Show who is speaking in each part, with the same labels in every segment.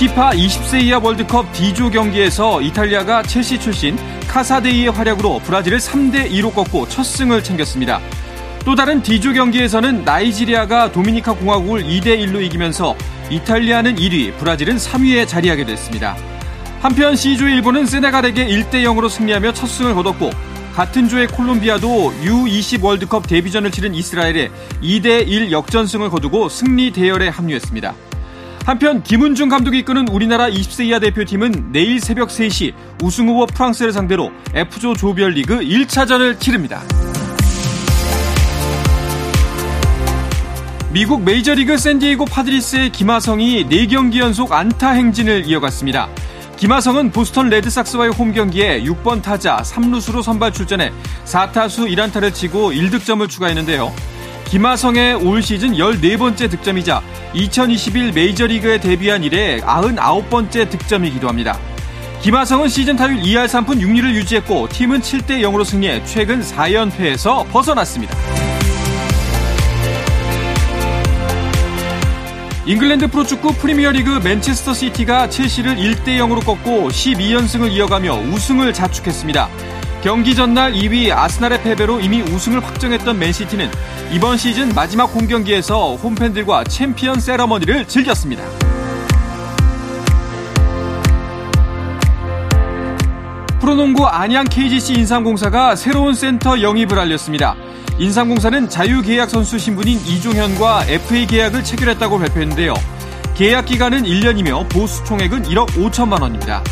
Speaker 1: 피파 20세 이하 월드컵 D조 경기에서 이탈리아가 첼시 출신 카사데이의 활약으로 브라질을 3대 2로 꺾고 첫 승을 챙겼습니다. 또 다른 D조 경기에서는 나이지리아가 도미니카 공화국을 2대 1로 이기면서 이탈리아는 1위, 브라질은 3위에 자리하게 됐습니다. 한편 C조 일본은 세네갈에게 1대 0으로 승리하며 첫 승을 거뒀고 같은 조의 콜롬비아도 U20 월드컵 데뷔전을 치른 이스라엘에 2대 1 역전승을 거두고 승리 대열에 합류했습니다. 한편 김은중 감독이 이끄는 우리나라 20세 이하 대표팀은 내일 새벽 3시 우승 후보 프랑스를 상대로 F조 조별리그 1차전을 치릅니다. 미국 메이저리그 샌디에이고 파드리스의 김하성이 4경기 연속 안타 행진을 이어갔습니다. 김하성은 보스턴 레드삭스와의 홈경기에 6번 타자 3루수로 선발 출전해 4타수 1안타를 치고 1득점을 추가했는데요. 김하성의 올 시즌 14번째 득점이자 2021 메이저리그에 데뷔한 이래 99번째 득점이기도 합니다. 김하성은 시즌 타율 2할 3푼 6리를 유지했고 팀은 7대 0으로 승리해 최근 4연패에서 벗어났습니다. 잉글랜드 프로축구 프리미어리그 맨체스터 시티가 첼시를 1대 0으로 꺾고 12연승을 이어가며 우승을 자축했습니다. 경기 전날 2위 아스날의 패배로 이미 우승을 확정했던 맨시티는 이번 시즌 마지막 홈경기에서 홈팬들과 챔피언 세러머니를 즐겼습니다. 프로농구 안양 KGC 인삼공사가 새로운 센터 영입을 알렸습니다. 인삼공사는 자유계약 선수 신분인 이종현과 FA 계약을 체결했다고 발표했는데요. 계약 기간은 1년이며 보수 총액은 1억 5천만 원입니다.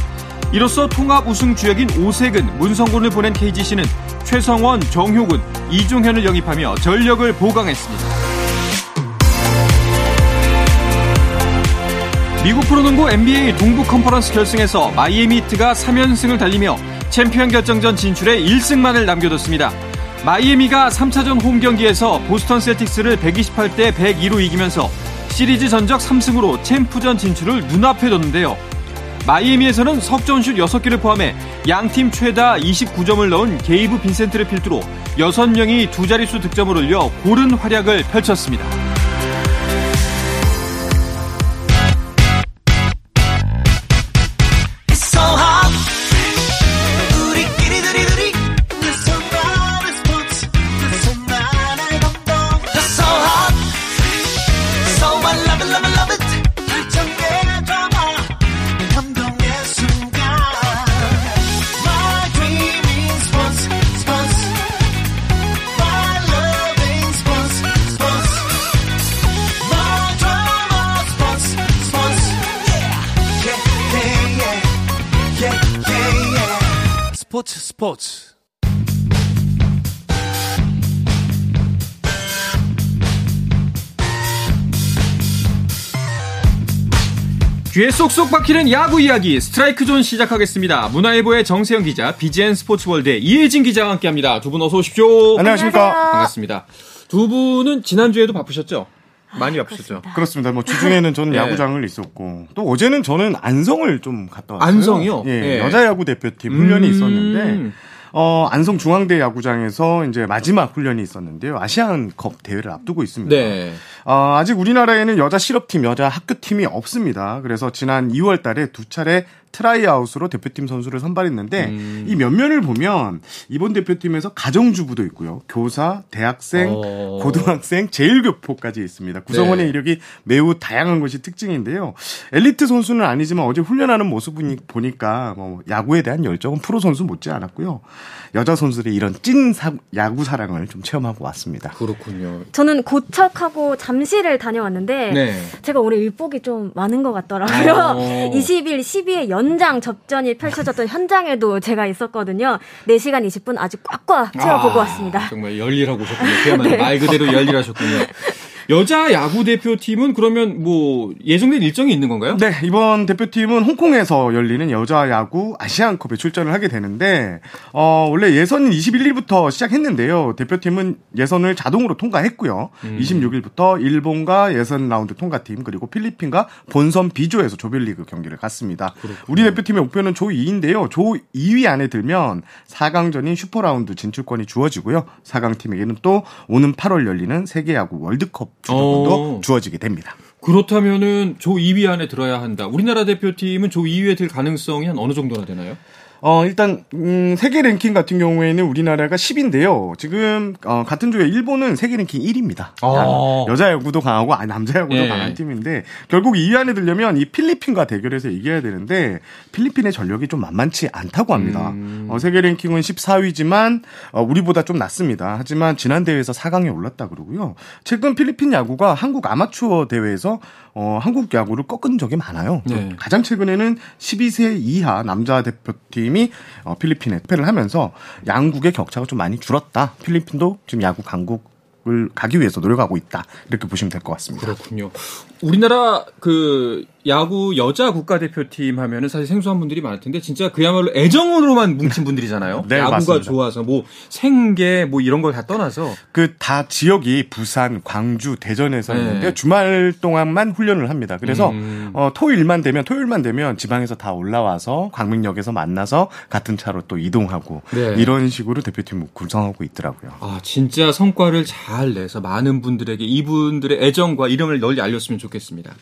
Speaker 1: 이로써 통합 우승 주역인 오세근 문성곤을 보낸 KGC는 최성원, 정효근, 이종현을 영입하며 전력을 보강했습니다. 미국 프로농구 NBA 동부 컨퍼런스 결승에서 마이애미 히트가 3연승을 달리며 챔피언 결정전 진출에 1승만을 남겨뒀습니다. 마이애미가 3차전 홈 경기에서 보스턴 셀틱스를 128대 102로 이기면서 시리즈 전적 3승으로 챔프전 진출을 눈앞에 뒀는데요. 마이애미에서는 석점슛 6개를 포함해 양팀 최다 29점을 넣은 게이브 빈센트를 필두로 6명이 두 자릿수 득점을 올려 고른 활약을 펼쳤습니다.
Speaker 2: 스포츠
Speaker 1: 귀에 쏙쏙 박히는 야구 이야기 스트라이크 존 시작하겠습니다. 문화일보의 정세영 기자, BGN 스포츠월드의 이혜진 기자와 함께합니다. 두 분 어서 오십시오.
Speaker 3: 안녕하십니까.
Speaker 1: 반갑습니다. 두 분은 지난주에도 바쁘셨죠? 많이 바쁘셨죠?
Speaker 3: 그렇습니다. 뭐 주중에는 저는
Speaker 1: 네.
Speaker 3: 야구장에 있었고 또 어제는 저는 안성을 좀 갔다 왔어요.
Speaker 1: 안성이요?
Speaker 3: 예,
Speaker 1: 예.
Speaker 3: 여자 야구 대표팀 훈련이
Speaker 1: 음.
Speaker 3: 있었는데 어, 안성 중앙대 야구장에서 이제 마지막 훈련이 있었는데요. 아시안컵 대회를 앞두고 있습니다.
Speaker 1: 네.
Speaker 3: 어, 아직 우리나라에는 여자 실업팀, 여자 학교팀이 없습니다. 그래서 지난 2월 달에 두 차례 트라이아웃으로 대표팀 선수를 선발했는데
Speaker 1: 음.
Speaker 3: 이 면면을 보면 이번 대표팀에서 가정주부도 있고요. 교사, 대학생,
Speaker 1: 어.
Speaker 3: 고등학생, 재일교포까지 있습니다. 구성원의
Speaker 1: 네.
Speaker 3: 이력이 매우 다양한 것이 특징인데요. 엘리트 선수는 아니지만 어제 훈련하는 모습을 보니까 뭐 야구에 대한 열정은 프로 선수 못지 않았고요. 여자 선수들의 이런 찐 사- 야구 사랑을 좀 체험하고 왔습니다.
Speaker 1: 그렇군요.
Speaker 4: 저는 고척하고 잠실을 다녀왔는데
Speaker 1: 네.
Speaker 4: 제가 올해 일복이 좀 많은 것 같더라고요.
Speaker 1: 어.
Speaker 4: 20일 12회 연장 접전이 펼쳐졌던 현장에도 제가 있었거든요. 4시간 20분 아주 꽉꽉 채워보고
Speaker 1: 아,
Speaker 4: 왔습니다.
Speaker 1: 정말 열일하고 오셨군요. 그야말로 말 그대로 열일하셨군요. 여자 야구 대표팀은 그러면 뭐 예정된 일정이 있는 건가요?
Speaker 3: 네, 이번 대표팀은 홍콩에서 열리는 여자 야구 아시안컵에 출전을 하게 되는데, 어, 원래 예선은 21일부터 시작했는데요. 대표팀은 예선을 자동으로 통과했고요. 음. 26일부터 일본과 예선 라운드 통과팀, 그리고 필리핀과 본선 B조에서 조별리그 경기를 갖습니다. 그렇군요. 우리 대표팀의 목표는 조 2위인데요. 조 2위 안에 들면 4강전인 슈퍼라운드 진출권이 주어지고요. 4강 팀에게는 또 오는 8월 열리는 세계야구 월드컵 출전권도 어. 주어지게 됩니다.
Speaker 1: 그렇다면은 조 2위 안에 들어야 한다. 우리나라 대표팀은 조 2위에 들 가능성이 한 어느 정도나 되나요?
Speaker 3: 어, 일단, 음, 세계 랭킹 같은 경우에는 우리나라가 10인데요. 지금, 어, 같은 조에 일본은 세계 랭킹 1위입니다. 아. 여자 야구도 강하고, 아, 남자 야구도 예. 강한 팀인데, 결국 2위 안에 들려면 이 필리핀과 대결해서 이겨야 되는데, 필리핀의 전력이 좀 만만치 않다고 합니다. 음. 어, 세계 랭킹은 14위지만, 어, 우리보다 좀 낮습니다. 하지만 지난 대회에서 4강에 올랐다 그러고요. 최근 필리핀 야구가 한국 아마추어 대회에서 어, 한국 야구를 꺾은 적이 많아요. 네. 가장 최근에는 12세 이하 남자 대표팀 이 어, 필리핀에 패를 하면서 양국의 격차가 좀 많이 줄었다. 필리핀도 지금 야구 강국 을 가기 위해서 노력하고 있다 이렇게 보시면 될 것 같습니다.
Speaker 1: 그렇군요. 우리나라 그 야구 여자 국가대표팀 하면은 사실 생소한 분들이 많을 텐데 진짜 그야말로 애정으로만 뭉친 분들이잖아요. 네, 야구가 맞습니다. 좋아서 뭐 생계 뭐 이런 걸 다 떠나서
Speaker 3: 그 다 지역이 부산, 광주, 대전에서 네. 있는데 주말 동안만 훈련을 합니다. 그래서 음. 어, 토요일만 되면 토요일만 되면 지방에서 다 올라와서 광명역에서 만나서 같은 차로 또 이동하고 네. 이런 식으로 대표팀 구성하고 있더라고요.
Speaker 1: 아 진짜 성과를 잘 내서 많은 분들에게 이분들의 애정과 이름을 널리 알렸으면 좋겠습니다.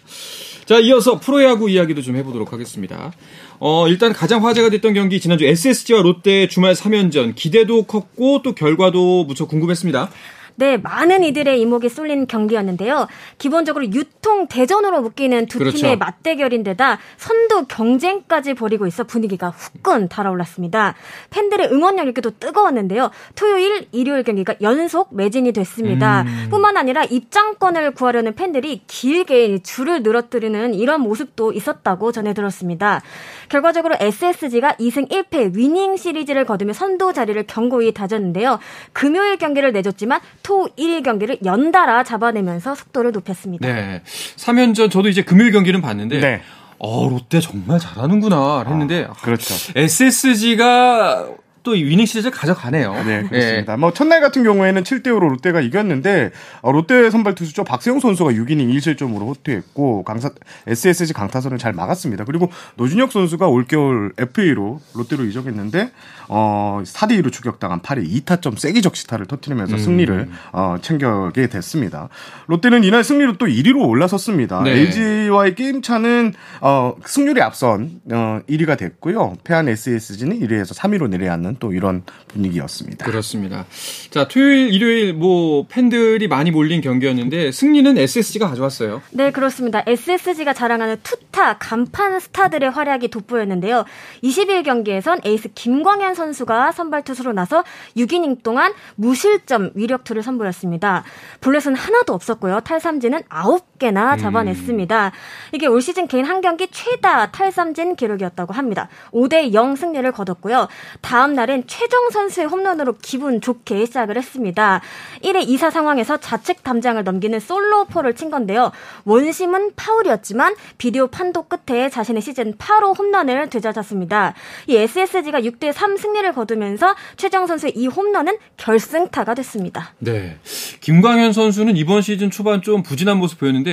Speaker 1: 자, 이어서 프로야구 이야기도 좀 해보도록 하겠습니다. 어, 일단 가장 화제가 됐던 경기 지난주 SSG와 롯데 주말 3연전 기대도 컸고 또 결과도 무척 궁금했습니다.
Speaker 4: 네, 많은 이들의 이목이 쏠린 경기였는데요. 기본적으로 유통 대전으로 묶이는 두 그렇죠. 팀의 맞대결인데다 선두 경쟁까지 벌이고 있어 분위기가 후끈 달아올랐습니다. 팬들의 응원열기도 뜨거웠는데요. 토요일, 일요일 경기가 연속 매진이 됐습니다. 음. 뿐만 아니라 입장권을 구하려는 팬들이 길게 줄을 늘어뜨리는 이런 모습도 있었다고 전해 들었습니다. 결과적으로 SSG가 2승 1패 위닝 시리즈를 거두며 선두 자리를 견고히 다졌는데요. 금요일 경기를 내줬지만 토 1일 경기를 연달아 잡아내면서 속도를 높였습니다.
Speaker 1: 네. 3연전 저도 이제 금요일 경기는 봤는데 네. 어, 롯데 정말 잘하는구나 했는데 아,
Speaker 3: 그렇죠.
Speaker 1: SSG가 또 위닝 시리즈를 가져가네요.
Speaker 3: 네, 그렇습니다. 네. 뭐 첫날 같은 경우에는 7대 5로 롯데가 이겼는데 어, 롯데 선발 투수죠 박세용 선수가 6이닝 1실점으로 호투했고 강사 SSG 강타선을 잘 막았습니다. 그리고 노준혁 선수가 올겨울 FA로 롯데로 이적했는데 어 4대 2로 추격당한 8회 2타점 세기 적시타를 터뜨리면서 음. 승리를 어 챙겨게 됐습니다. 롯데는 이날 승리로 또 1위로 올라섰습니다. 네. LG와의 게임 차는 어 승률이 앞선 어 1위가 됐고요. 패한 SSG는 1위에서 3위로 내려앉는 또 이런 분위기였습니다.
Speaker 1: 그렇습니다. 자, 토요일, 일요일 뭐 팬들이 많이 몰린 경기였는데 승리는 SSG가 가져왔어요.
Speaker 4: 네, 그렇습니다. SSG가 자랑하는 투타 간판 스타들의 활약이 돋보였는데요. 20일 경기에선 에이스 김광현 선수가 선발 투수로 나서 6이닝 동안 무실점 위력투를 선보였습니다. 볼넷은 하나도 없었고요. 탈삼진은 9 개나 음. 잡아냈습니다. 음. 이게 올 시즌 개인 한 경기 최다 탈삼진 기록이었다고 합니다. 5대 0 승리를 거뒀고요. 다음 날 날은 최정 선수의 홈런으로 기분 좋게 시작을 했습니다. 1회 2사 상황에서 좌측 담장을 넘기는 솔로포를 친 건데요. 원심은 파울이었지만 비디오 판도 끝에 자신의 시즌 8호 홈런을 되찾았습니다. 이 SSG가 6대 3 승리를 거두면서 최정 선수의 이 홈런은 결승타가 됐습니다.
Speaker 1: 네. 김광현 선수는 이번 시즌 초반 좀 부진한 모습 보였는데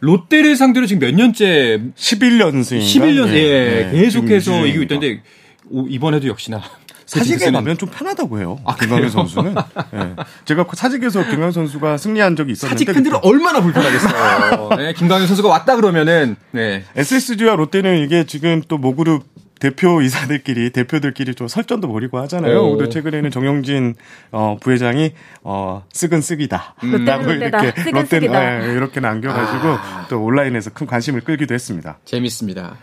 Speaker 1: 롯데를 상대로 지금 몇 년째
Speaker 3: 11년생
Speaker 1: 11년 예, 네. 계속해서 이기고 있던데 이번에도 역시나
Speaker 3: 사직에 가면 좀 편하다고 해요. 아, 김광현 선수는. 네. 제가 사직에서 김광현 선수가 승리한 적이 있었는데
Speaker 1: 사직 팬들은 얼마나 불편하겠어요. 네, 김광현 선수가 왔다 그러면은 네.
Speaker 3: SSG와 롯데는 이게 지금 또 모그룹 대표 이사들끼리 대표들끼리 좀 설전도 벌이고 하잖아요. 오. 근데 최근에는 정영진 어, 부회장이 어, 쓰근 쓰기다. 음. 라고 이렇게 롯데 네, 이렇게 남겨가지고 아. 또 온라인에서 큰 관심을 끌기도 했습니다.
Speaker 1: 재밌습니다.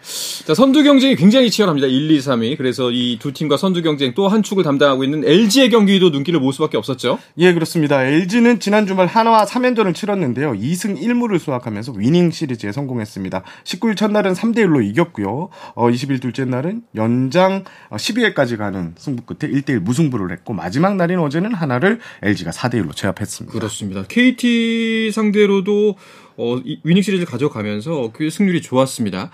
Speaker 1: 자 선두 경쟁이 굉장히 치열합니다. 1, 2, 3위. 그래서 이 두 팀과 선두 경쟁 또 한 축을 담당하고 있는 LG의 경기도 눈길을 모을 수밖에 없었죠.
Speaker 3: 예 그렇습니다. LG는 지난 주말 한화와 3연전을 치렀는데요. 2승 1무를 수확하면서 위닝 시리즈에 성공했습니다. 19일 첫날은 3대 1로 이겼고요. 어, 20일 둘째 날 날은 연장 12회까지 가는 승부 끝에 1대1 무승부를 했고 마지막 날인 어제는 하나를 LG가 4대 1로 제압했습니다.
Speaker 1: 그렇습니다. KT 상대로도 어, 위닝 시리즈를 가져가면서 그 승률이 좋았습니다.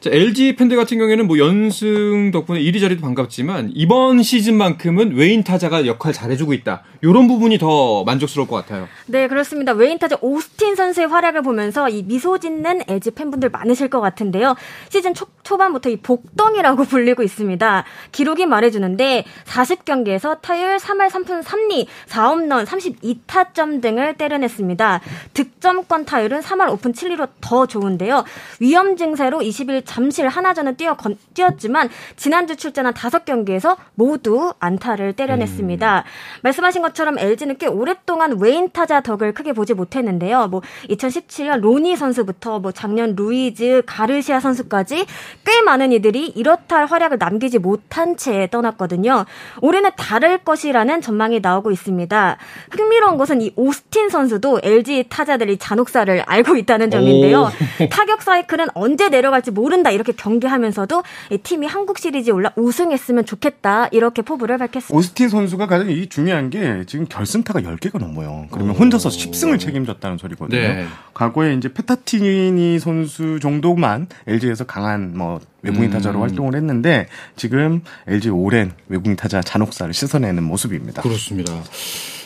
Speaker 1: 자, LG 팬들 같은 경우에는 뭐 연승 덕분에 1위 자리도 반갑지만 이번 시즌만큼은 외인 타자가 역할 잘해주고 있다. 이런 부분이 더 만족스러울 것 같아요.
Speaker 4: 네, 그렇습니다. 외인 타자 오스틴 선수의 활약을 보면서 이 미소 짓는 LG 팬분들 많으실 것 같은데요. 시즌 초, 초반부터 이 복덩이라고 불리고 있습니다. 기록이 말해주는데 40경기에서 타율 3할 3푼 3리, 4홈런, 32타점 등을 때려냈습니다. 득점권 타율은 3할 5푼 7리로 더 좋은데요. 위험 증세로 20일 잠실 하나전은 뛰어, 건, 뛰었지만 지난주 출전한 5경기에서 모두 안타를 때려냈습니다. 음. 말씀하신 것처럼 LG는 꽤 오랫동안 외인 타자 덕을 크게 보지 못했는데요. 뭐 2017년 로니 선수부터 뭐 작년 루이즈, 가르시아 선수까지 꽤 많은 이들이 이렇다 할 활약을 남기지 못한 채 떠났거든요. 올해는 다를 것이라는 전망이 나오고 있습니다. 흥미로운 것은 이 오스틴 선수도 LG 타자들의 잔혹사를 알고 있다는 점인데요. 타격 사이클은 언제 내려갈지 모른다 이렇게 경계하면서도 팀이 한국 시리즈 올라 우승했으면 좋겠다 이렇게 포부를 밝혔습니다.
Speaker 3: 오스틴 선수가 가장 이 중요한 게 지금 결승타가 10개가 넘어요. 그러면 혼자서 10승을 책임졌다는 소리거든요. 네. 과거에 이제 페타티니 선수 정도만 LG에서 강한 뭐 외국인 타자로 음. 활동을 했는데 지금 LG 오랜 외국인 타자 잔혹사를 씻어내는 모습입니다.
Speaker 1: 그렇습니다.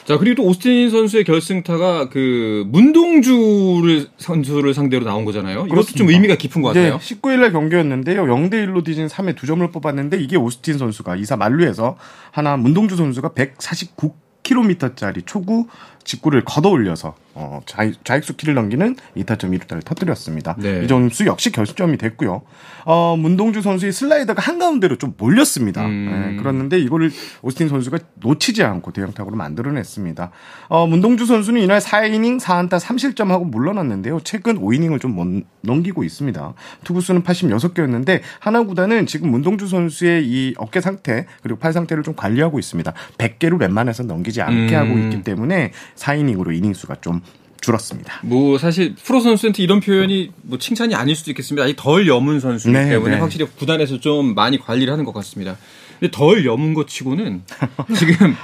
Speaker 1: 자, 그리고 또 오스틴 선수의 결승타가 그 문동주를 선수를 상대로 나온 거잖아요. 이것도 그렇습니다. 좀 의미가 깊은 것 같아요.
Speaker 3: 네, 19일날 경기였는데요. 0대 1로 뒤진 3회 2점을 뽑았는데 이게 오스틴 선수가 2사 만루에서 하나 문동주 선수가 149km짜리 초구 직구를 걷어 올려서 어, 좌익 수 키를 넘기는 2타점 1루타를 터뜨렸습니다. 네. 이 점수 역시 결승점이 됐고요. 어, 문동주 선수의 슬라이더가 한가운데로 좀 몰렸습니다. 음. 네, 그렇는데 이거를 오스틴 선수가 놓치지 않고 대형타구로 만들어냈습니다. 어, 문동주 선수는 이날 4이닝 4안타 3실점하고 물러났는데요. 최근 5이닝을 좀 못 넘기고 있습니다. 투구수는 86개였는데 하나 구단은 지금 문동주 선수의 이 어깨 상태 그리고 팔 상태를 좀 관리하고 있습니다. 100개로 웬만해서 넘기지 않게 음. 하고 있기 때문에 4이닝으로 이닝 수가 좀 줄었습니다.
Speaker 1: 뭐 사실 프로 선수한테 이런 표현이 뭐 칭찬이 아닐 수도 있겠습니다. 아직 덜 여문 선수이기 네, 때문에 네. 확실히 구단에서 좀 많이 관리를 하는 것 같습니다. 근데 덜 여문 것 치고는 지금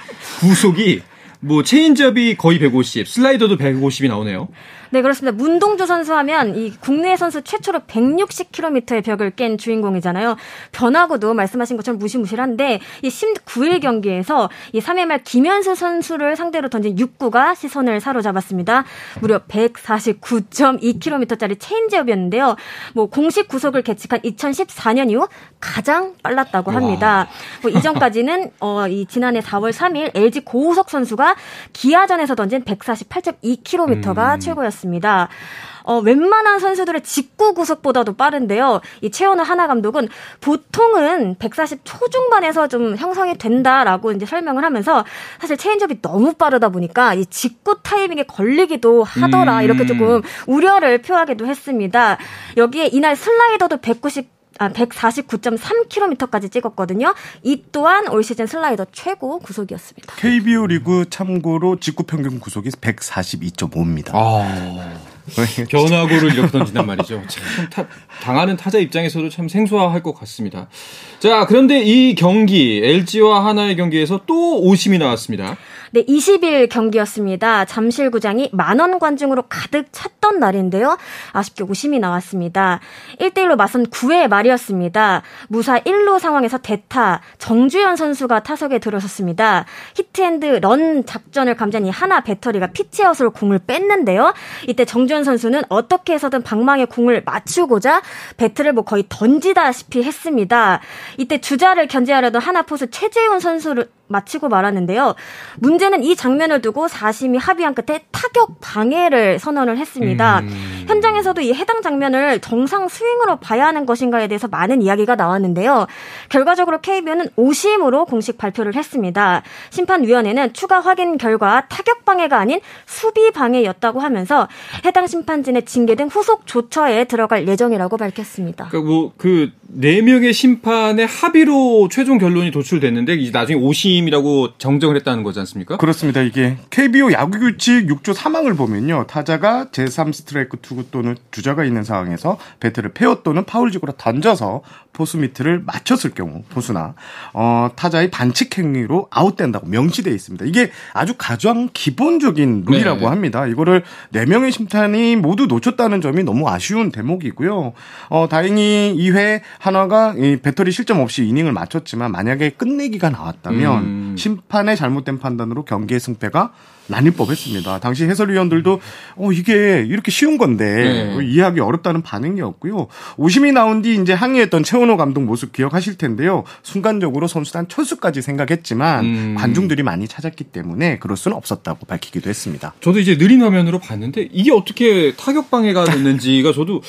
Speaker 1: 구속이 뭐 체인지업이 거의 150, 슬라이더도 150이 나오네요.
Speaker 4: 네, 그렇습니다. 문동주 선수 하면 이 국내 선수 최초로 160km의 벽을 깬 주인공이잖아요. 변화구도 말씀하신 것처럼 무시무실한데 이 19일 경기에서 이 3회 말 김현수 선수를 상대로 던진 6구가 시선을 사로잡았습니다. 무려 149.2km짜리 체인지업이었는데요. 뭐 공식 구속을 개측한 2014년 이후 가장 빨랐다고 합니다. 뭐 이전까지는 어, 이 지난해 4월 3일 LG 고우석 선수가 기아전에서 던진 148.2km가 음. 최고였습니다. 있습니다. 어, 웬만한 선수들의 직구 구속보다도 빠른데요. 이 최원우 하나 감독은 보통은 140 초중반에서 좀 형성이 된다라고 이제 설명을 하면서 사실 체인지업이 너무 빠르다 보니까 이 직구 타이밍에 걸리기도 하더라. 음. 이렇게 조금 우려를 표하기도 했습니다. 여기에 이날 슬라이더도 190 아, 149.3km까지 찍었거든요. 이 또한 올 시즌 슬라이더 최고 구속이었습니다.
Speaker 3: KBO 리그 참고로 직구 평균 구속이 142.5입니다. 아.
Speaker 1: 변화구를 이렇게 던진단 말이죠. 참 타, 당하는 타자 입장에서도 참 생소할 것 같습니다. 자, 그런데 이 경기 LG와 한화의 경기에서 또 오심이 나왔습니다.
Speaker 4: 네, 20일 경기였습니다. 잠실구장이 만원 관중으로 가득 찼던 날인데요. 아쉽게 오심이 나왔습니다. 1대1로 맞선 9회 말이었습니다. 무사 1루 상황에서 대타 정주현 선수가 타석에 들어섰습니다. 히트앤드 런 작전을 감지한 한화 배터리가 피치아웃으로 공을 뺐는데요. 이때 정주현 선수는 어떻게 해서든 방망에 공을 맞추고자 배트를 뭐 거의 던지다시피 했습니다. 이때 주자를 견제하려던 하나 포수 최재훈 선수를 마치고 말았는데요. 문제는 이 장면을 두고 사심이 합의한 끝에 타격 방해를 선언을 했습니다. 음. 현장에서도 이 해당 장면을 정상 스윙으로 봐야 하는 것인가에 대해서 많은 이야기가 나왔는데요. 결과적으로 KBO는 오심으로 공식 발표를 했습니다. 심판위원회는 추가 확인 결과 타격 방해가 아닌 수비 방해였다고 하면서 해당 심판진의 징계 등 후속 조처에 들어갈 예정이라고 밝혔습니다.
Speaker 1: 그러니까 뭐그 네 명의 심판의 합의로 최종 결론이 도출됐는데 이제 나중에 오심 게임이라고 정정을 했다는 거지 않습니까?
Speaker 3: 그렇습니다. 이게 KBO 야구 규칙 6조 3항을 보면요. 타자가 제3 스트라이크 투구 또는 주자가 있는 상황에서 배트를 페어 또는 파울 직으로 던져서 포수 미트를 맞췄을 경우 포수나 어, 타자의 반칙 행위로 아웃된다고 명시되어 있습니다. 이게 아주 가장 기본적인 룰이라고
Speaker 1: 네.
Speaker 3: 합니다. 이거를 네 명의 심판이 모두 놓쳤다는 점이 너무 아쉬운 대목이고요. 어, 다행히 2회 한화가 이 배터리 실점 없이 이닝을 마쳤지만 만약에 끝내기가 나왔다면
Speaker 1: 음.
Speaker 3: 심판의 잘못된 판단으로 경기의 승패가 나뉠 법했습니다. 당시 해설위원들도 어 이게 이렇게 쉬운 건데
Speaker 1: 네.
Speaker 3: 이해하기 어렵다는 반응이었고요. 오심이 나온 뒤 이제 항의했던 최원호 감독 모습 기억하실 텐데요. 순간적으로 선수단 철수까지 생각했지만
Speaker 1: 음.
Speaker 3: 관중들이 많이 찾았기 때문에 그럴 수는 없었다고 밝히기도 했습니다.
Speaker 1: 저도 이제 느린 화면으로 봤는데 이게 어떻게 타격 방해가 됐는지가 저도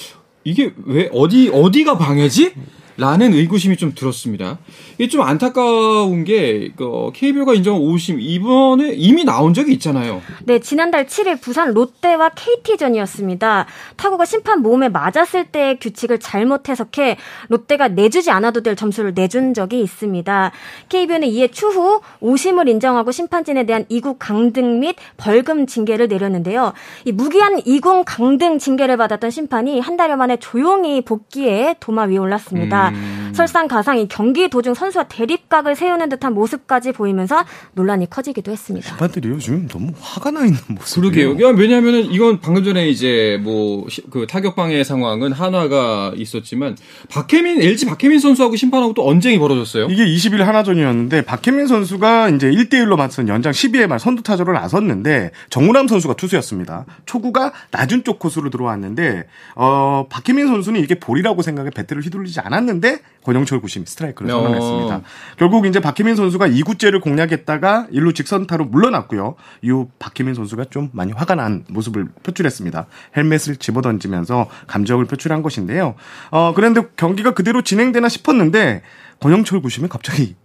Speaker 1: 이게 왜 어디 어디가 방해지? 라는 의구심이 좀 들었습니다. 이게 좀 안타까운 게 그, KBO가 인정한 오심 이번에 이미 나온 적이 있잖아요.
Speaker 4: 네, 지난달 7일 부산 롯데와 KT전이었습니다. 타구가 심판 몸에 맞았을 때 규칙을 잘못 해석해 롯데가 내주지 않아도 될 점수를 내준 적이 있습니다. KBO는 이에 추후 오심을 인정하고 심판진에 대한 이국 강등 및 벌금 징계를 내렸는데요. 이 무기한 이군 강등 징계를 받았던 심판이 한 달여 만에 조용히 복귀해 도마 위에 올랐습니다.
Speaker 1: 음.
Speaker 4: 설상가상 이 경기 도중 선수와 대립각을 세우는 듯한 모습까지 보이면서 논란이 커지기도 했습니다.
Speaker 3: 심판들이 요즘 너무 화가 나 있는 모습이에요.
Speaker 1: 그러게요. 야, 왜냐하면은 이건 방금 전에 이제 뭐 그 타격 방해 상황은 한화가 있었지만 박해민 LG 박해민 선수하고 심판하고 또 언쟁이 벌어졌어요.
Speaker 3: 이게 20일 한화전이었는데 박해민 선수가 이제 1대 1로 맞선 연장 12회 말 선두 타자로 나섰는데 정우람 선수가 투수였습니다. 초구가 낮은 쪽 코스로 들어왔는데 어 박해민 선수는 이게 볼이라고 생각해 배트를 휘둘리지 않았는데 권영철 구심이 스트라이크를
Speaker 1: 어.
Speaker 3: 선언했습니다. 결국 이제 박혜민 선수가 2구째를 공략했다가 일루 직선타로 물러났고요. 이후 박해민 선수가 좀 많이 화가 난 모습을 표출했습니다. 헬멧을 집어던지면서 감정을 표출한 것인데요. 어, 그런데 경기가 그대로 진행되나 싶었는데 권영철 구심이 갑자기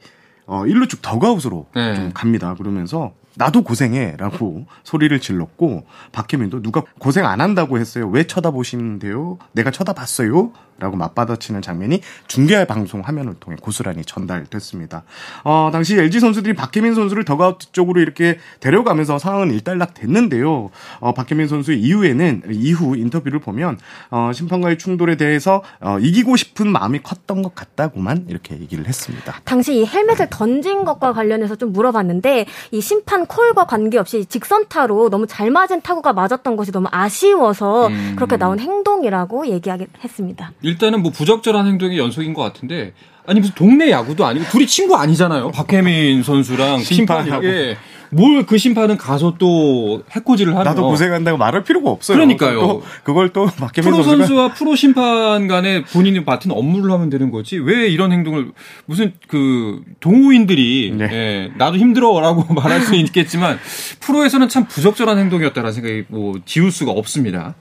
Speaker 3: 어, 일루 쪽 더가웃으로
Speaker 1: 네.
Speaker 3: 좀 갑니다. 그러면서 나도 고생해라고 소리를 질렀고 박혜민도 누가 고생 안 한다고 했어요. 왜 쳐다보시는데요? 내가 쳐다봤어요. 라고 맞받아치는 장면이 중계 방송 화면을 통해 고스란히 전달됐습니다. 어, 당시 LG 선수들이 박혜민 선수를 더가웃 쪽으로 이렇게 데려가면서 상황은 일단락 됐는데요. 어, 박혜민 선수 이후에는 이후 인터뷰를 보면 어, 심판과의 충돌에 대해서 어, 이기고 싶은 마음이 컸던 것 같다고만 이렇게 얘기를 했습니다.
Speaker 4: 당시 이 헬멧을 던진 것과 관련해서 좀 물어봤는데 이 심판 콜과 관계없이 직선타로 너무 잘 맞은 타구가 맞았던 것이 너무 아쉬워서
Speaker 1: 음.
Speaker 4: 그렇게 나온 행동이라고 얘기하긴 했습니다.
Speaker 1: 일단은 뭐 부적절한 행동의 연속인 것 같은데 아니 무슨 동네 야구도 아니고 둘이 친구 아니잖아요. 박혜민 선수랑
Speaker 3: 심판하고.
Speaker 1: 심판하고 뭘그 심판은 가서 또 해코지를 하는
Speaker 3: 나도 고생한다고 말할 필요가 없어요.
Speaker 1: 그러니까요.
Speaker 3: 또 그걸 또 박혜민
Speaker 1: 프로
Speaker 3: 선수가
Speaker 1: 선수와 프로 심판 간에 본인이 맡은 업무를 하면 되는 거지 왜 이런 행동을 무슨 그 동호인들이
Speaker 3: 네.
Speaker 1: 예, 나도 힘들어라고 말할 수 있겠지만 프로에서는 참 부적절한 행동이었다라는 생각이 뭐 지울 수가 없습니다.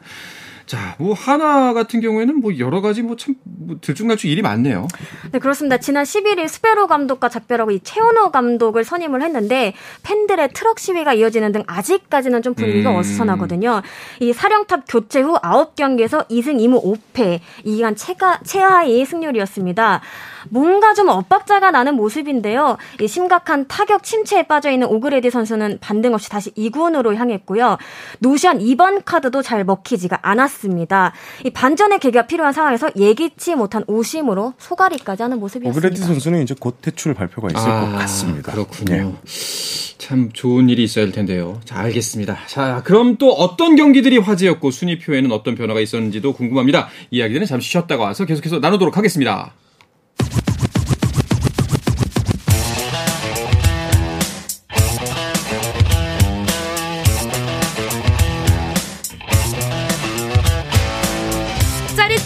Speaker 1: 자, 뭐 하나 같은 경우에는 뭐 여러 가지 뭐참 뭐 들쭉날쭉 일이 많네요.
Speaker 4: 네, 그렇습니다. 지난 11일 스페로 감독과 작별하고 이 최원호 감독을 선임을 했는데 팬들의 트럭 시위가 이어지는 등 아직까지는 좀 분위기가
Speaker 1: 음.
Speaker 4: 어수선하거든요. 이 사령탑 교체 후 9경기에서 2승 2무 5패, 이 기간 최가, 최하위 승률이었습니다. 뭔가 좀 엇박자가 나는 모습인데요. 이 심각한 타격 침체에 빠져 있는 오그레디 선수는 반등 없이 다시 2군으로 향했고요. 노시환 2번 카드도 잘 먹히지가 않았습니다. 이 반전의 계기가 필요한 상황에서 예기치 못한 오심으로 속앓이까지 하는 모습이었습니다.
Speaker 3: 오그레디 선수는 이제 곧 퇴출 발표가 있을 것 같습니다.
Speaker 1: 아, 그렇군요.
Speaker 3: 네.
Speaker 1: 참 좋은 일이 있어야 할 텐데요. 자, 알겠습니다. 자, 그럼 또 어떤 경기들이 화제였고 순위표에는 어떤 변화가 있었는지도 궁금합니다. 이야기들은 잠시 쉬었다가 와서 계속해서 나누도록 하겠습니다.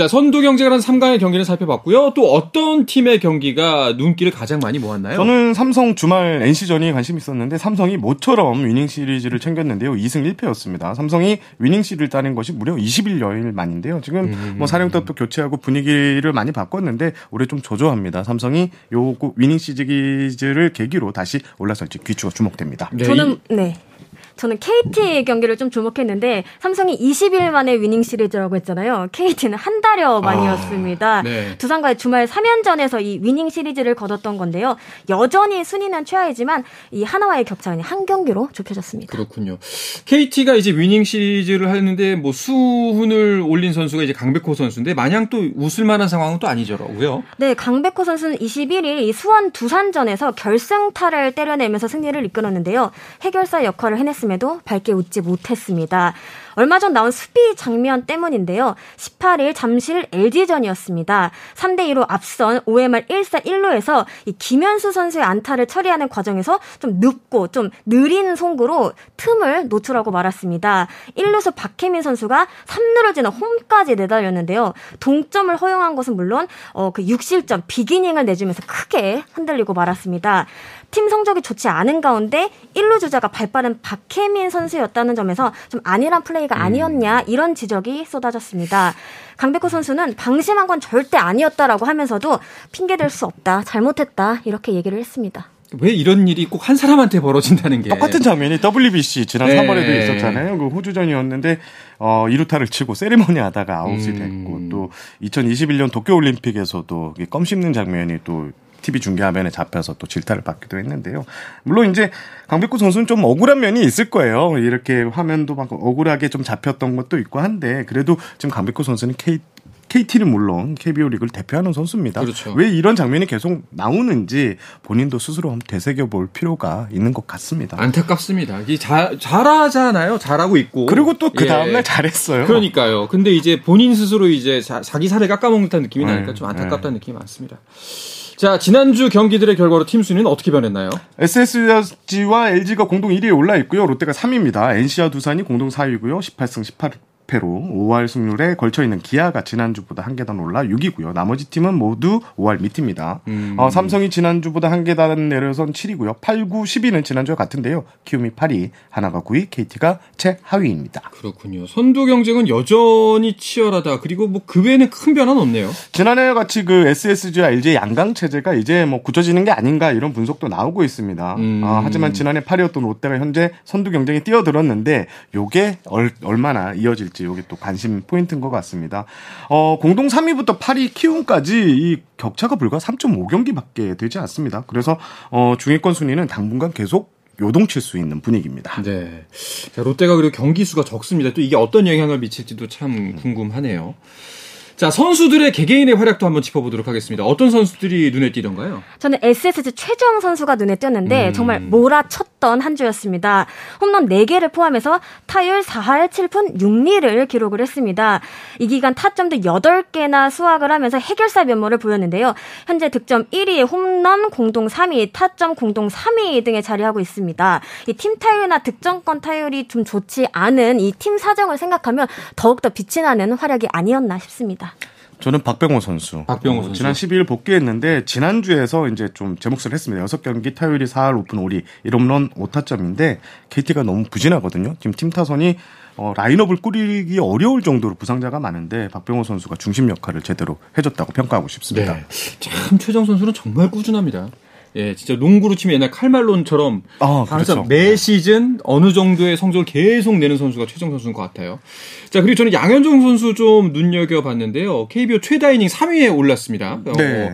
Speaker 1: 자, 선두 경쟁을 한 3강의 경기를 살펴봤고요. 또 어떤 팀의 경기가 눈길을 가장 많이 모았나요?
Speaker 3: 저는 삼성 주말 NC전이 관심 있었는데 삼성이 모처럼 위닝 시리즈를 챙겼는데요. 2승 1패였습니다. 삼성이 위닝 시리즈를 따낸 것이 무려 20일 만인데요. 지금
Speaker 1: 음.
Speaker 3: 뭐 사령탑도 교체하고 분위기를 많이 바꿨는데 올해 좀 저조합니다. 삼성이 요 위닝 시리즈를 계기로 다시 올라설지 귀추가 주목됩니다.
Speaker 1: 네,
Speaker 4: 저는
Speaker 1: 이-
Speaker 4: 네. 저는 KT 경기를 좀 주목했는데 삼성이 20일 만에 위닝 시리즈라고 했잖아요. KT는 한 달여 만이었습니다.
Speaker 1: 네.
Speaker 4: 두산과의 주말 3연전에서 이 위닝 시리즈를 거뒀던 건데요. 여전히 순위는 최하이지만 이 하나와의 격차는 한 경기로 좁혀졌습니다.
Speaker 1: 그렇군요. KT가 이제 위닝 시리즈를 하는데 뭐 수훈을 올린 선수가 이제 강백호 선수인데 마냥 또 웃을 만한 상황은 또 아니더라고요.
Speaker 4: 네, 강백호 선수는 21일 이 수원 두산전에서 결승타를 때려내면서 승리를 이끌었는데요. 해결사 역할을 해냈 음에도 밝게 웃지 못했습니다. 얼마 전 나온 수비 장면 때문인데요. 18일 잠실 LG전이었습니다. 3대 2로 앞선 5회 말 1사 1루에서 이 김현수 선수의 안타를 처리하는 과정에서 좀 늦고 좀 느린 송구로 틈을 노출하고 말았습니다. 1루수 박혜민 선수가 3루를 지나 홈까지 내달렸는데요. 동점을 허용한 것은 물론 어, 그 6실점 비기닝을 내주면서 크게 흔들리고 말았습니다. 팀 성적이 좋지 않은 가운데 1루 주자가 발빠른 박혜민 선수였다는 점에서 좀 안일한 플레이 가 아니었냐 이런 지적이 쏟아졌습니다. 강백호 선수는 방심한 건 절대 아니었다라고 하면서도 핑계 댈 수 없다, 잘못했다 이렇게 얘기를 했습니다.
Speaker 1: 왜 이런 일이 꼭 한 사람한테 벌어진다는 게
Speaker 3: 똑같은 장면이 WBC 지난
Speaker 1: 네.
Speaker 3: 3월에도 있었잖아요. 그 호주전이었는데 어 2루타를 치고 세리머니 하다가 아웃이
Speaker 1: 음.
Speaker 3: 됐고 또 2021년 도쿄 올림픽에서도 이껌 씹는 장면이 또 TV 중계 화면에 잡혀서 또 질타를 받기도 했는데요. 물론 이제 강백호 선수는 좀 억울한 면이 있을 거예요. 이렇게 화면도 막 억울하게 좀 잡혔던 것도 있고 한데 그래도 지금 강백호 선수는 K KT는 물론 KBO 리그를 대표하는 선수입니다.
Speaker 1: 그렇죠.
Speaker 3: 왜 이런 장면이 계속 나오는지 본인도 스스로 한번 되새겨 볼 필요가 있는 것 같습니다.
Speaker 1: 안타깝습니다. 이 자, 잘하잖아요. 잘하고 있고.
Speaker 3: 그리고 또그
Speaker 1: 예.
Speaker 3: 다음날 잘했어요.
Speaker 1: 그러니까요. 근데 이제 본인 스스로 이제 자, 기 살을 깎아먹는 듯한 느낌이
Speaker 3: 네,
Speaker 1: 나니까 좀 안타깝다는 느낌이 많습니다. 자, 지난주 경기들의 결과로 팀 순위는 어떻게 변했나요?
Speaker 3: SSG와 LG가 공동 1위에 올라 있고요. 롯데가 3위입니다. NC와 두산이 공동 4위고요. 18승 18 패로 5할 승률에 걸쳐 있는 기아가 지난주보다 한 계단 올라 6위고요. 나머지 팀은 모두 5할 밑입니다.
Speaker 1: 음.
Speaker 3: 어, 삼성이 지난주보다 한 계단 내려선 7위고요. 8, 9, 10위는 지난주와 같은데요. 키움이 8위, 하나가 9위, KT가 최 하위입니다.
Speaker 1: 그렇군요. 선두 경쟁은 여전히 치열하다. 그리고 뭐 그 외에는 큰 변화는 없네요.
Speaker 3: 지난해와 같이 그 SSG와 LG의 양강 체제가 이제 뭐 굳어지는 게 아닌가 이런 분석도 나오고 있습니다.
Speaker 1: 음.
Speaker 3: 아, 하지만 지난해 8위였던 롯데가 현재 선두 경쟁에 뛰어들었는데 요게 얼, 얼마나 이어질지 요게 또 관심 포인트인 것 같습니다. 어, 공동 3위부터 8위 키움까지 이 격차가 불과 3.5경기밖에 되지 않습니다. 그래서 어, 중위권 순위는 당분간 계속 요동칠 수 있는 분위기입니다.
Speaker 1: 네. 자, 롯데가 그리고 경기 수가 적습니다. 또 이게 어떤 영향을 미칠지도 참 궁금하네요. 자, 선수들의 개개인의 활약도 한번 짚어보도록 하겠습니다. 어떤 선수들이 눈에 띄던가요?
Speaker 4: 저는 SSG 최정 선수가 눈에 띄었는데
Speaker 1: 음.
Speaker 4: 정말 몰아쳤던 한 주였습니다. 홈런 4개를 포함해서 타율 4할 7푼 6리를 기록을 했습니다. 이 기간 타점도 8개나 수확을 하면서 해결사 면모를 보였는데요. 현재 득점 1위, 홈런 공동 3위, 타점 공동 3위 등에 자리하고 있습니다. 이 팀 타율이나 득점권 타율이 좀 좋지 않은 이 팀 사정을 생각하면 더욱더 빛이 나는 활약이 아니었나 싶습니다.
Speaker 3: 저는 박병호 선수.
Speaker 1: 박병호
Speaker 3: 어,
Speaker 1: 선수.
Speaker 3: 지난 12일 복귀했는데 지난주에서 이제 좀 제 몫을 했습니다. 6경기 타율이 4할 오픈 5리 1홈런 5타점인데 KT가 너무 부진하거든요. 지금 팀 타선이 어, 라인업을 꾸리기 어려울 정도로 부상자가 많은데 박병호 선수가 중심 역할을 제대로 해줬다고 평가하고 싶습니다.
Speaker 1: 네. 참 최정 선수는 정말 꾸준합니다. 예, 진짜 농구로 치면 옛날 칼말론처럼
Speaker 3: 아,
Speaker 1: 항상
Speaker 3: 그렇죠.
Speaker 1: 매 시즌 어느 정도의 성적을 계속 내는 선수가 최정 선수인 것 같아요. 자, 그리고 저는 양현종 선수 좀 눈여겨봤는데요. KBO 최다 이닝 3위에 올랐습니다. 어,
Speaker 3: 네.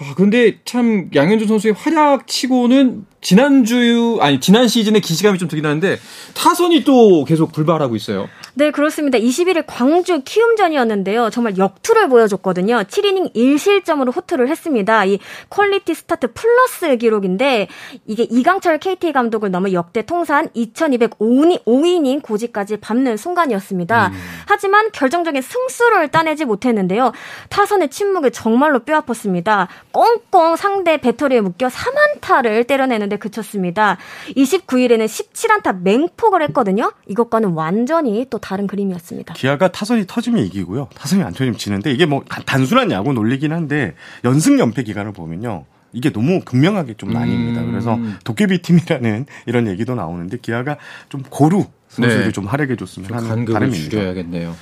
Speaker 1: 아, 근데 참 양현종 선수의 활약 치고는 지난주, 아니, 지난 시즌에 기시감이 좀 들긴 하는데 타선이 또 계속 불발하고 있어요.
Speaker 4: 네, 그렇습니다. 21일 광주 키움전이었는데요. 정말 역투를 보여줬거든요. 7이닝 1실점으로 호투를 했습니다. 이 퀄리티 스타트 플러스 기록인데 이게 이강철 KT 감독을 넘어 역대 통산 2205이닝 고지까지 밟는 순간이었습니다. 하지만 결정적인 승수를 따내지 못했는데요. 타선의 침묵이 정말로 뼈아팠습니다. 꽁꽁 상대 배터리에 묶여 3안타를 때려내는데 그쳤습니다. 29일에는 17안타 맹폭을 했거든요. 이것과는 완전히 또 다른 그림이었습니다.
Speaker 3: 기아가 타선이 터지면 이기고요. 타선이 안 터지면 지는데 이게 뭐 단순한 야구 논리긴 한데 연승 연패 기간을 보면요. 이게 너무 극명하게 좀 나뉩니다.
Speaker 1: 음.
Speaker 3: 그래서 도깨비 팀이라는 이런 얘기도 나오는데 기아가 좀 고루 선수들이
Speaker 1: 네.
Speaker 3: 좀 활약해 줬으면 하는
Speaker 1: 간극을
Speaker 3: 바람입니다.
Speaker 1: 줄여야겠네요.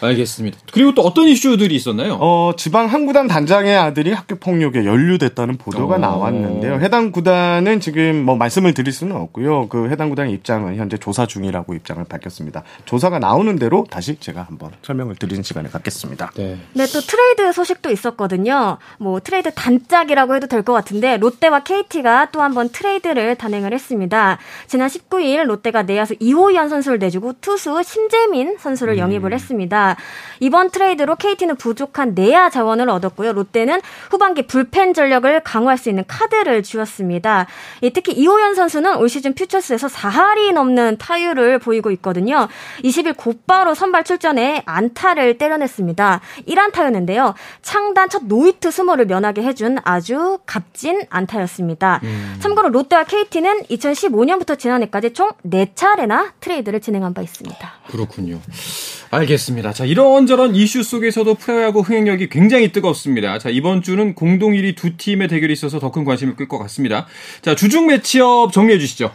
Speaker 1: 알겠습니다. 그리고 또 어떤 이슈들이 있었나요?
Speaker 3: 어, 지방 한 구단 단장의 아들이 학교 폭력에 연루됐다는 보도가
Speaker 1: 어.
Speaker 3: 나왔는데요. 해당 구단은 지금 뭐 말씀을 드릴 수는 없고요. 그 해당 구단의 입장은 현재 조사 중이라고 입장을 밝혔습니다. 조사가 나오는 대로 다시 제가 한번 설명을 드리는 시간을 갖겠습니다.
Speaker 1: 네.
Speaker 4: 네, 또 트레이드 소식도 있었거든요. 뭐 트레이드 단짝이라고 해도 될 것 같은데 롯데와 KT가 또 한번 트레이드를 단행을 했습니다. 지난 19일 롯데가 내야수 이호연 선수를 내주고 투수 심재민 선수를 영입을 했습니다. 이번 트레이드로 KT는 부족한 내야 자원을 얻었고요. 롯데는 후반기 불펜 전력을 강화할 수 있는 카드를 쥐었습니다. 예, 특히 이호연 선수는 올 시즌 퓨처스에서 4할이 넘는 타율을 보이고 있거든요. 20일 곧바로 선발 출전에 안타를 때려냈습니다. 1안타였는데요. 창단 첫 노히트 수모를 면하게 해준 아주 값진 안타였습니다. 참고로 롯데와 KT는 2015년부터 지난해까지 총 4차례나 트레이드 를 진행한 바 있습니다.
Speaker 1: 그렇군요. 알겠습니다. 자, 이런저런 이슈 속에서도 프로야구 흥행력이 굉장히 뜨겁습니다. 자, 이번 주는 공동 1위 두 팀의 대결이 있어서 더 큰 관심을 끌 것 같습니다. 자, 주중 매치업 정리해 주시죠.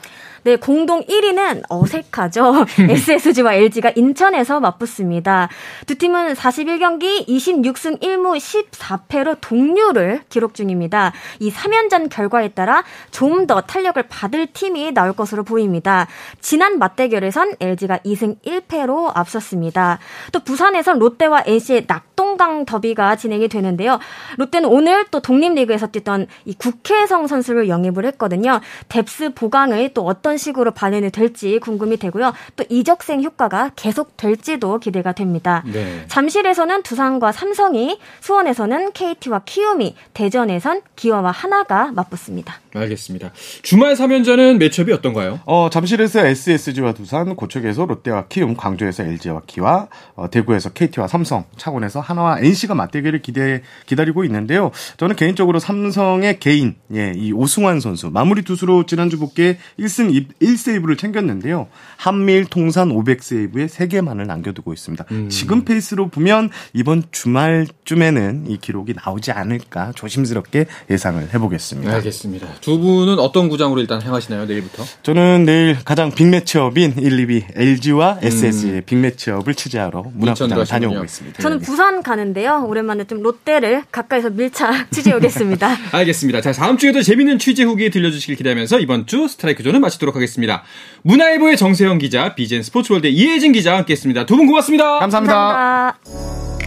Speaker 4: 네, 공동 1위는 어색하죠. SSG와 LG가 인천에서 맞붙습니다. 두 팀은 41경기 26승 1무 14패로 동률을 기록 중입니다. 이 3연전 결과에 따라 좀 더 탄력을 받을 팀이 나올 것으로 보입니다. 지난 맞대결에선 LG가 2승 1패로 앞섰습니다. 또 부산에선 롯데와 NC의 낙동강 더비가 진행이 되는데요. 롯데는 오늘 또 독립리그에서 뛰던 이 국혜성 선수를 영입을 했거든요. 뎁스 보강을 또 어떤 식으로 반영이 될지 궁금이 되고요. 또 이적생 효과가 계속 될지도 기대가 됩니다.
Speaker 1: 네.
Speaker 4: 잠실에서는 두산과 삼성이, 수원에서는 KT와 키움이, 대전에선 기와와 하나가 맞붙습니다.
Speaker 1: 알겠습니다. 주말 3연전은 매치업이 어떤가요?
Speaker 3: 어, 잠실에서 SSG와 두산, 고척에서 롯데와 키움, 광주에서 LG와 기아, 어, 대구에서 KT와 삼성, 창원에서 한화와 NC가 맞대결을 기대, 기다리고 있는데요. 저는 개인적으로 삼성의 개인, 예, 이 오승환 선수, 마무리 투수로 지난주 복귀에 1승 1세이브를 챙겼는데요. 한미일 통산 500세이브에 3개만을 남겨두고 있습니다. 지금 페이스로 보면 이번 주말쯤에는 이 기록이 나오지 않을까 조심스럽게 예상을 해 보겠습니다.
Speaker 1: 알겠습니다. 두 분은 어떤 구장으로 일단 향하시나요, 내일부터?
Speaker 3: 저는 내일 가장 빅매치업인 1, 2위 LG와 SSG의 빅매치업을 취재하러
Speaker 1: 가시군요.
Speaker 3: 다녀오고 있습니다.
Speaker 4: 저는 부산 가는데요. 오랜만에 좀 롯데를 가까이서 밀착 취재해 오겠습니다.
Speaker 1: 알겠습니다. 자, 다음 주에도 재밌는 취재 후기 들려주시길 기대하면서 이번 주 스트라이크 존은 마치도록 하겠습니다. 문화일보의 정세영 기자, BJN 스포츠월드 이혜진 기자와 함께했습니다. 두 분 고맙습니다.
Speaker 3: 감사합니다.
Speaker 4: 감사합니다.